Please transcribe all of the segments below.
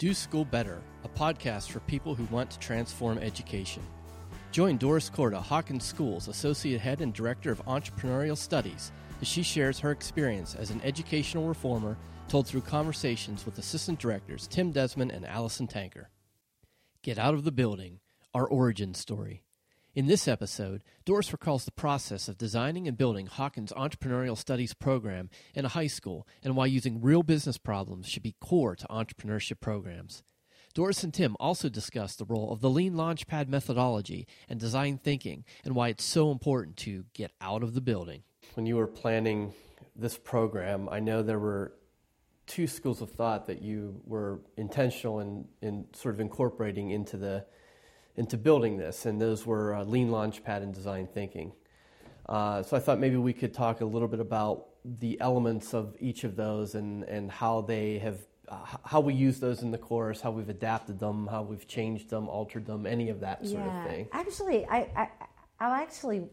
Do School Better, a podcast for people who want to transform education. Join Doris Korda, Hawken Schools Associate Head and Director of Entrepreneurial Studies, as she shares her experience as an educational reformer told through conversations with Assistant Directors Tim Desmond and Allison Tanker. Get Out of the Building, our origin story. In this episode, Doris recalls the process of designing and building Hawken's entrepreneurial studies program in a high school and why using real business problems should be core to entrepreneurship programs. Doris and Tim also discuss the role of the Lean Launchpad methodology and design thinking and why it's so important to get out of the building. When you were planning this program, I know there were two schools of thought that you were intentional in, in sort of incorporating into the into building this, and those were uh, Lean Launchpad and Design Thinking. Uh, so I thought maybe we could talk a little bit about the elements of each of those and, and how they have uh, how we use those in the course, how we've adapted them, how we've changed them, altered them, any of that sort yeah. of thing. Actually, I, I I'll actually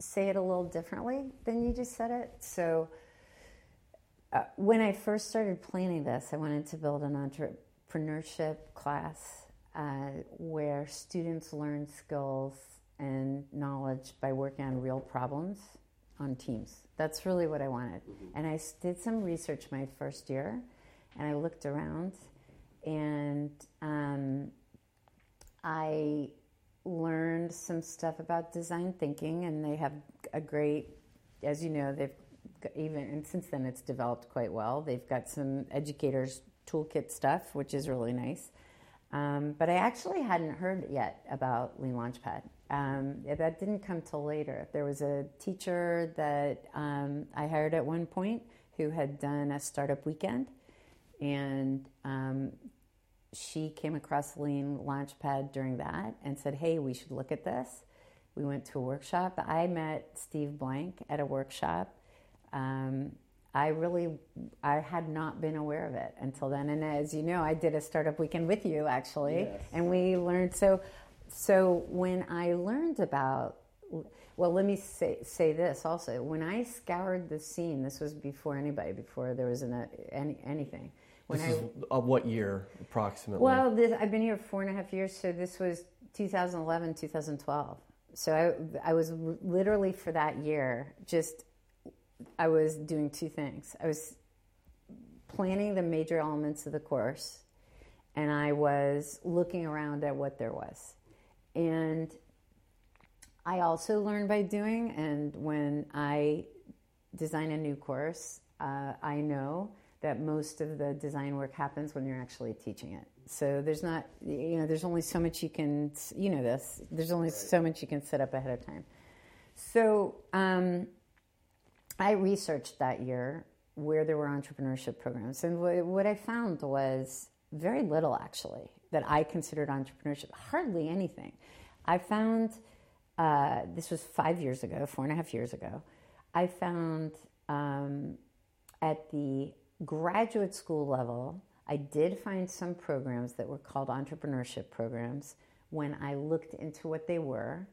say it a little differently than you just said it. So uh, when I first started planning this, I wanted to build an entrepreneurship class uh, where students learn skills and knowledge by working on real problems on teams. That's really what I wanted. Mm-hmm. And I did some research my first year, and I looked around, and um, I learned some stuff about design thinking, and they have a great, as you know, they've even and since then it's developed quite well. They've got some educators toolkit stuff, which is really nice. Um, but I actually hadn't heard yet about Lean Launchpad. Um, that didn't come till later. There was a teacher that um, I hired at one point who had done a startup weekend, and um, she came across Lean Launchpad during that and said, "Hey, we should look at this." We went to a workshop. I met Steve Blank at a workshop. Um, I really I had not been aware of it until then. And as you know, I did a startup weekend with you actually, yes. and we learned so. So when I learned about, well, let me say say this also. When I scoured the scene, this was before anybody, before there was an, any anything. When this I, is uh, what year approximately? Well, this, I've been here four and a half years, so this was 2011, 2012. So I, I was literally for that year just I was doing two things. I was planning the major elements of the course, and I was looking around at what there was. And I also learn by doing, and when I design a new course, uh, I know that most of the design work happens when you're actually teaching it. So there's not, you know, there's only so much you can, you know, this, there's only so much you can set up ahead of time. So, um, I researched that year where there were entrepreneurship programs, and what I found was very little actually that I considered entrepreneurship, hardly anything. I found uh, this was five years ago, four and a half years ago. I found um, at the graduate school level, I did find some programs that were called entrepreneurship programs. When I looked into what they were,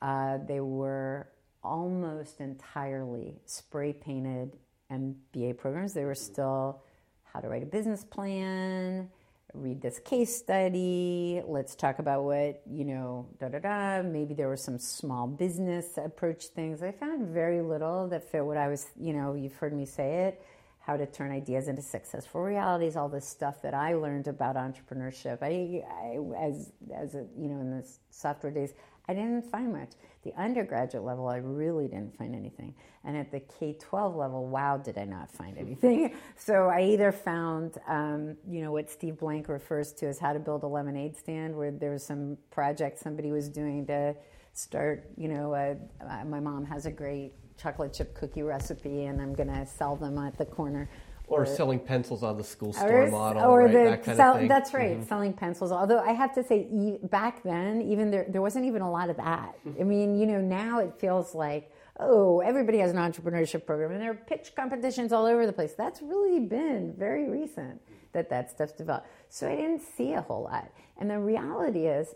uh, they were almost entirely spray painted MBA programs. They were still how to write a business plan, read this case study, let's talk about what, you know, da da da. Maybe there were some small business approach things. I found very little that fit what I was, you know, you've heard me say it, how to turn ideas into successful realities, all this stuff that I learned about entrepreneurship. I, I as, as a, you know, in the software days, I didn't find much. The undergraduate level, I really didn't find anything. And at the K 12 level, wow, did I not find anything. so I either found, um, you know, what Steve Blank refers to as how to build a lemonade stand, where there was some project somebody was doing to start, you know, a, uh, my mom has a great chocolate chip cookie recipe, and I'm going to sell them at the corner or, or selling pencils on the school store or, model, or right? the that kind sell, of thing. That's right, mm-hmm. selling pencils. Although I have to say, back then, even there, there wasn't even a lot of that. I mean, you know, now it feels like, oh, everybody has an entrepreneurship program, and there are pitch competitions all over the place. That's really been very recent that that stuff's developed. So I didn't see a whole lot. And the reality is,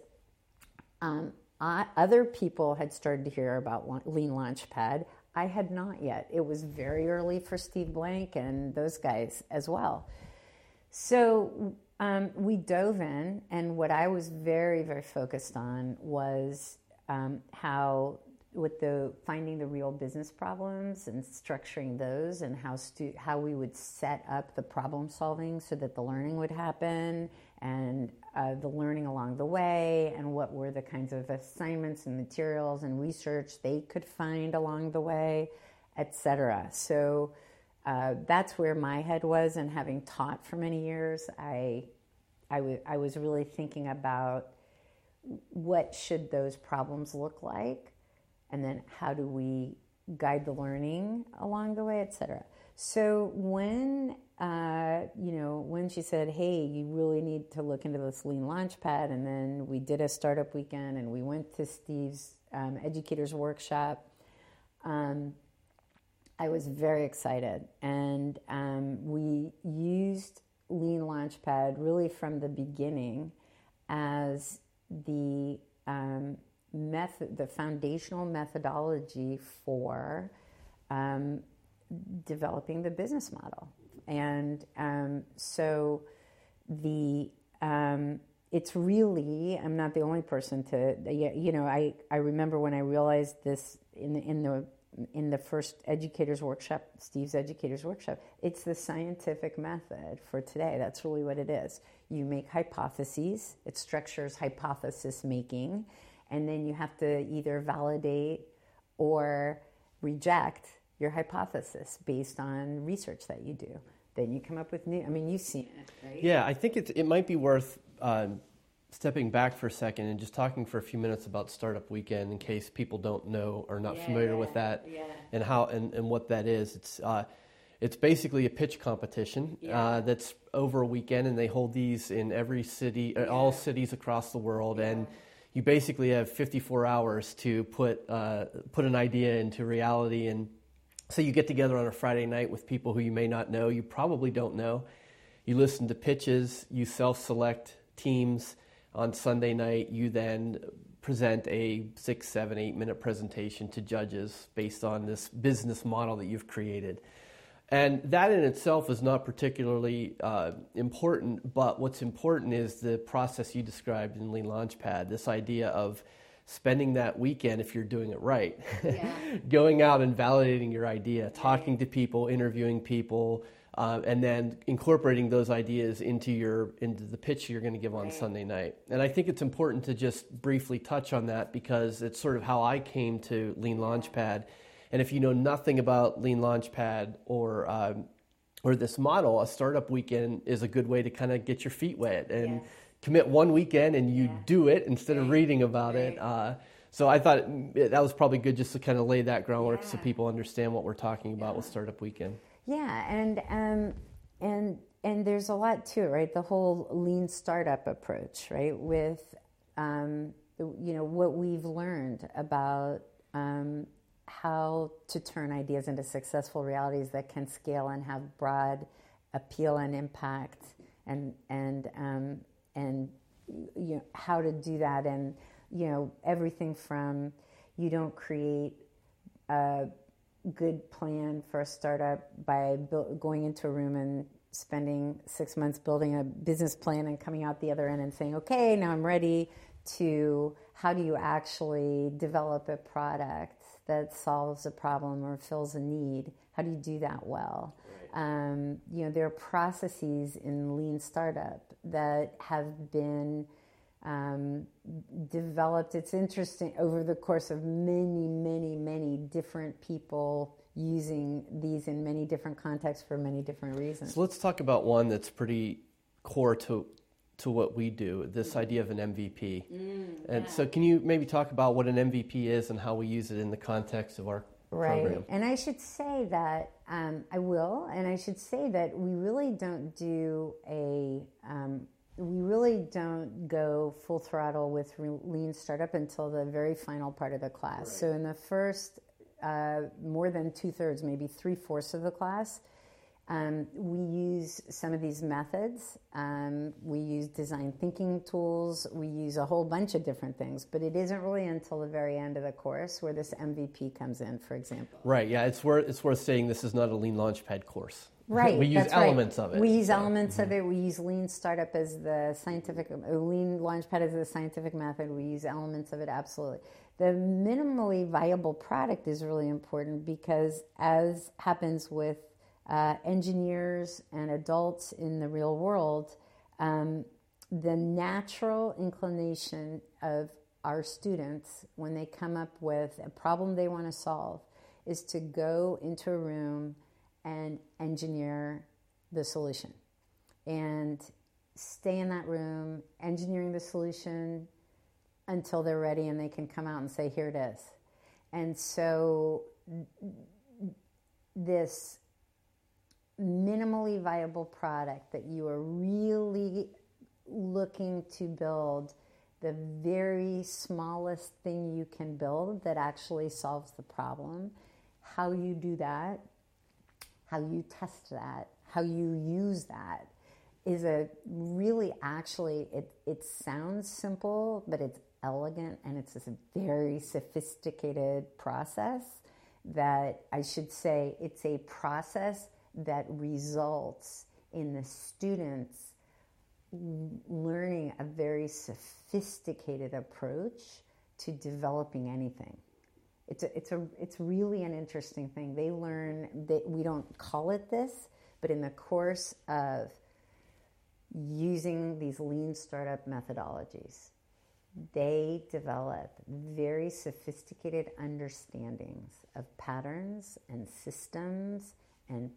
um, I, other people had started to hear about Lean Launchpad. I had not yet. It was very early for Steve Blank and those guys as well. So Um, we dove in, and what I was very, very focused on was um, how, with the finding the real business problems and structuring those, and how stu- how we would set up the problem solving so that the learning would happen, and uh, the learning along the way, and what were the kinds of assignments and materials and research they could find along the way, etc. So uh, that's where my head was. And having taught for many years, I, I, w- I was really thinking about what should those problems look like, and then how do we guide the learning along the way, etc. So when uh, you know when she said, "Hey, you really need to look into this Lean Launchpad," and then we did a startup weekend, and we went to Steve's um, educators workshop. Um, I was very excited. And um, we used Lean Launchpad really from the beginning as the um, method, the foundational methodology for um, developing the business model. And um, so the um, it's really I'm not the only person to you know I, I remember when I realized this in the, in the in the first educators workshop, Steve's educators workshop, it's the scientific method for today. That's really what it is. You make hypotheses, it structures hypothesis making, and then you have to either validate or reject your hypothesis based on research that you do. Then you come up with new, I mean, you've seen it, right? Yeah, I think it, it might be worth um, stepping back for a second and just talking for a few minutes about Startup Weekend in case people don't know or not Yeah, familiar with that yeah. and how and, and what that is. It's uh, it's basically a pitch competition Yeah. uh, that's over a weekend, and they hold these in every city, uh, all cities across the world, Yeah. and you basically have 54 hours to put uh, put an idea into reality and. So you get together on a Friday night with people who you may not know, you probably don't know. You listen to pitches, you self-select teams, on Sunday night, you then present a six, seven, eight minute presentation to judges based on this business model that you've created. And that in itself is not particularly uh, important, but what's important is the process you described in Lean Launchpad this idea of spending that weekend, if you're doing it right, Yeah. going out and validating your idea, talking to people, interviewing people, uh, and then incorporating those ideas into your into the pitch you're going to give on Right. Sunday night. And I think it's important to just briefly touch on that because it's sort of how I came to Lean Launchpad. And if you know nothing about Lean Launchpad or um, or this model, a startup weekend is a good way to kind of get your feet wet and Yes. Commit one weekend and you Yeah. do it instead of reading about it. Uh, so I thought it, that was probably good just to kind of lay that groundwork so people understand what we're talking about with Startup Weekend. Yeah, and um, and and there's a lot to it, right? The whole lean startup approach, right? With um, you know what we've learned about um, how to turn ideas into successful realities that can scale and have broad appeal and impact, and and um, and you know how to do that, and you know everything from you don't create a good plan for a startup by going into a room and spending six months building a business plan and coming out the other end and saying, okay, now I'm ready to how do you actually develop a product that solves a problem or fills a need? How do you do that well? Um, you know, there are processes in lean startup that have been um, developed. It's interesting over the course of many, many, many different people using these in many different contexts for many different reasons. So let's talk about one that's pretty core to to what we do. This idea of an MVP. and so, can you maybe talk about what an MVP is and how we use it in the context of our Right. program? And I should say that um, I will, and I should say that we really don't do a, um, we really don't go full throttle with lean startup until the very final part of the class. So in the first, uh, more than two thirds, maybe three fourths of the class, um, we use some of these methods. Um, we use design thinking tools. We use a whole bunch of different things, but it isn't really until the very end of the course where this MVP comes in, for example. Right. Yeah. It's worth it's worth saying this is not a Lean Launchpad course. Right. we use that's right. elements of it. We use so. elements of it. We use Lean Startup as the scientific, Lean Launchpad as the scientific method. We use elements of it absolutely. The minimally viable product is really important because, as happens with uh, engineers and adults in the real world, um, the natural inclination of our students when they come up with a problem they want to solve is to go into a room and engineer the solution. And stay in that room engineering the solution until they're ready and they can come out and say here it is. And so this minimally viable product that you are really looking to build the very smallest thing you can build that actually solves the problem how you do that how you test that, how you use that is a really actually it it sounds simple, but it's elegant and it's a very sophisticated process that I should say it's a process that results in the students learning a very sophisticated approach to developing anything it's a, it's a it's really an interesting thing. They learn that we don't call it this, but in the course of using these lean startup methodologies, they develop very sophisticated understandings of patterns and systems and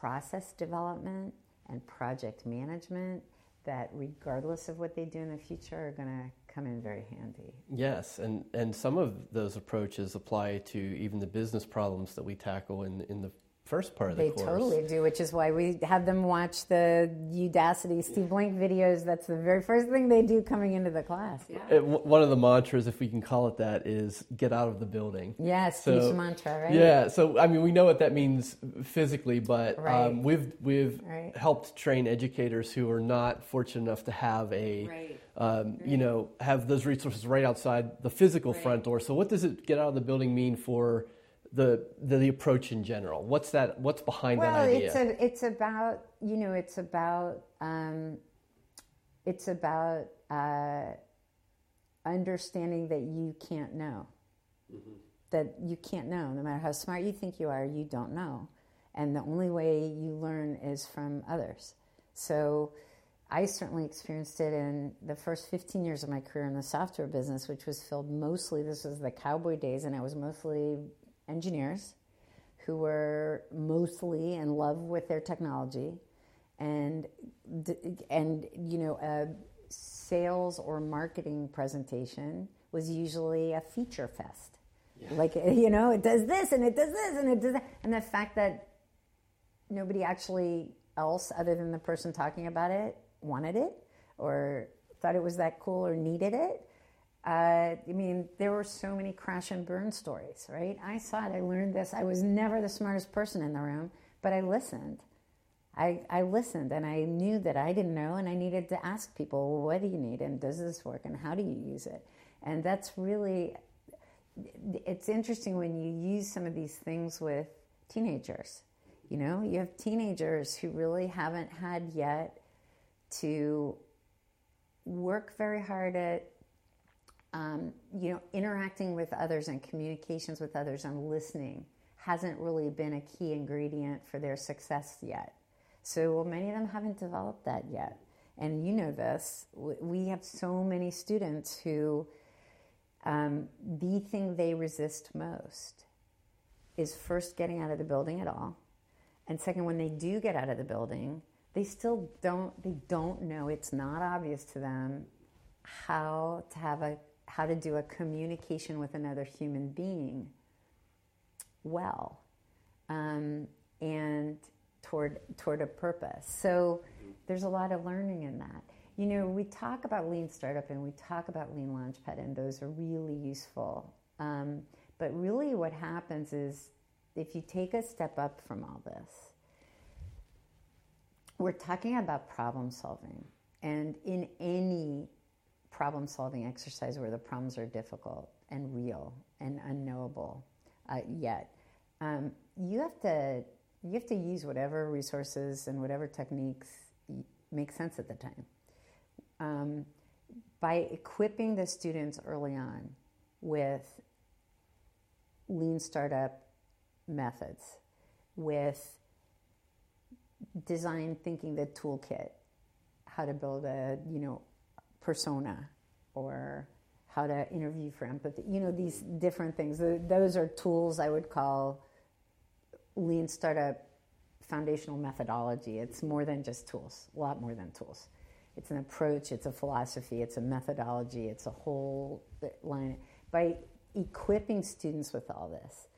process development and project management that regardless of what they do in the future are going to come in very handy. Yes, and, and some of those approaches apply to even the business problems that we tackle in, in the first part of the they course. They totally do, which is why we have them watch the Udacity Steve Blank videos. That's the very first thing they do coming into the class. Yeah. It, one of the mantras, if we can call it that, is get out of the building. Yes, so, Steve's mantra, right? Yeah. So I mean, we know what that means physically, but right. um, we've we've right. helped train educators who are not fortunate enough to have a. Right. Um, you know, have those resources right outside the physical front door. So, what does it get out of the building mean for the, the, the approach in general? What's that? What's behind well, that idea? it's a, it's about you know it's about um, it's about uh, understanding that you can't know mm-hmm. that you can't know no matter how smart you think you are you don't know and the only way you learn is from others so I certainly experienced it in the first 15 years of my career in the software business, which was filled mostly, this was the cowboy days, and it was mostly engineers who were mostly in love with their technology and and you know a sales or marketing presentation was usually a feature fest yeah. like you know it does this and it does this and it does that and the fact that nobody actually else other than the person talking about it wanted it or thought it was that cool or needed it uh, I mean, there were so many crash and burn stories, right? I saw it. I learned this. I was never the smartest person in the room, but I listened. I, I listened and I knew that I didn't know, and I needed to ask people, well, what do you need, and does this work, and how do you use it? And that's really, it's interesting when you use some of these things with teenagers. You know, you have teenagers who really haven't had yet to work very hard at um, you know, interacting with others and communications with others and listening hasn't really been a key ingredient for their success yet. So, well, many of them haven't developed that yet. And you know this, we have so many students who um, the thing they resist most is first getting out of the building at all. And second, when they do get out of the building, they still don't, they don't know, it's not obvious to them how to have a how to do a communication with another human being well um, and toward toward a purpose. So there's a lot of learning in that. You know, we talk about lean startup and we talk about lean launchpad, and those are really useful. Um, but really, what happens is if you take a step up from all this, we're talking about problem solving. And in any problem solving exercise where the problems are difficult and real and unknowable uh, yet. Um, you have to you have to use whatever resources and whatever techniques make sense at the time. Um, by equipping the students early on with lean startup methods, with design thinking the toolkit, how to build a you know persona or how to interview for empathy. You know these different things. Those are tools I would call lean startup foundational methodology. It's more than just tools. A lot more than tools. It's an approach. It's a philosophy. It's a methodology. It's a whole line. By equipping students with all this,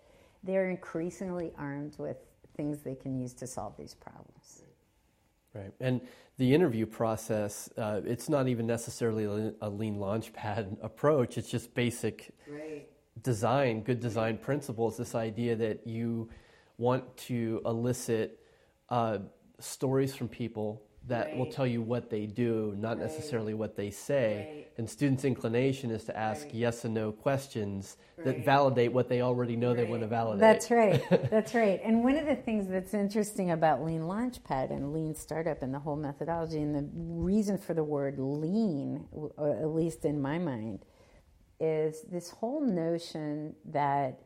they're increasingly armed with things they can use to solve these problems. Right. And the interview process, uh, it's not even necessarily a lean launchpad approach, it's just basic right. design, good design principles. This idea that you want to elicit uh, stories from people that right. will tell you what they do, not right. necessarily what they say. Right. And students' inclination is to ask yes and no questions that validate what they already know they want to validate. That's right. that's right. And one of the things that's interesting about Lean Launchpad and Lean Startup and the whole methodology and the reason for the word lean, uh, at least in my mind, is this whole notion that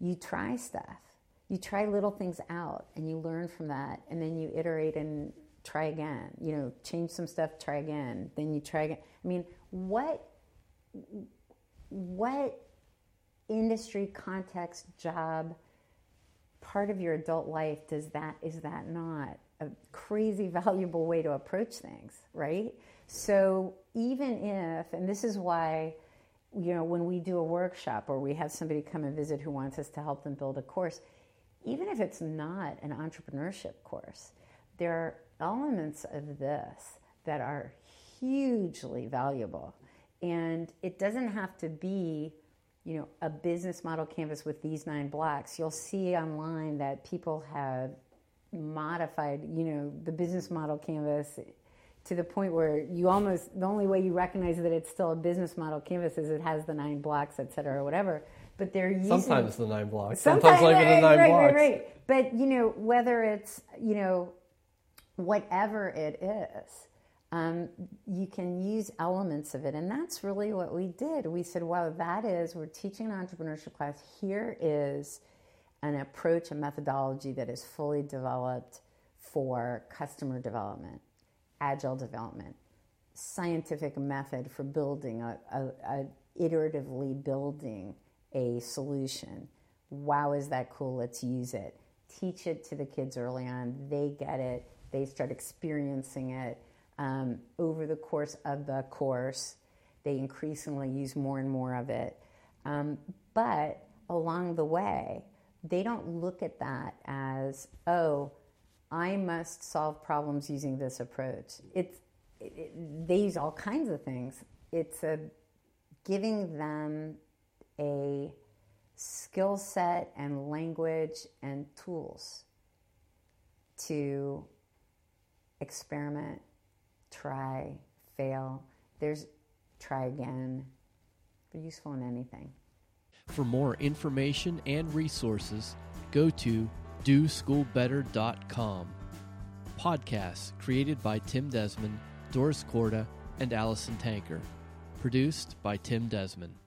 you try stuff. You try little things out and you learn from that, and then you iterate and try again. You know, change some stuff, try again. Then you try again. I mean, what what industry context job part of your adult life does that is that not a crazy valuable way to approach things, right? So even if and this is why you know when we do a workshop or we have somebody come and visit who wants us to help them build a course, even if it's not an entrepreneurship course, there elements of this that are hugely valuable. And it doesn't have to be, you know, a business model canvas with these nine blocks. You'll see online that people have modified, you know, the business model canvas to the point where you almost the only way you recognize that it's still a business model canvas is it has the nine blocks, et cetera, or whatever. But they're using sometimes the nine blocks, sometimes, sometimes like the nine right, blocks. Right, right. But you know, whether it's you know whatever it is, um, you can use elements of it. And that's really what we did. We said, wow, that is, we're teaching an entrepreneurship class. Here is an approach, a methodology that is fully developed for customer development, agile development, scientific method for building, a, a, a iteratively building a solution. Wow, is that cool? Let's use it. Teach it to the kids early on. They get it they start experiencing it um, over the course of the course. They increasingly use more and more of it. Um, but along the way, they don't look at that as, oh, I must solve problems using this approach. It's, it, it, they use all kinds of things. It's a, giving them a skill set and language and tools to experiment, try, fail. There's try again. They're useful in anything. For more information and resources, go to doschoolbetter.com. Podcasts created by Tim Desmond, Doris Korda, and Allison Tanker. Produced by Tim Desmond.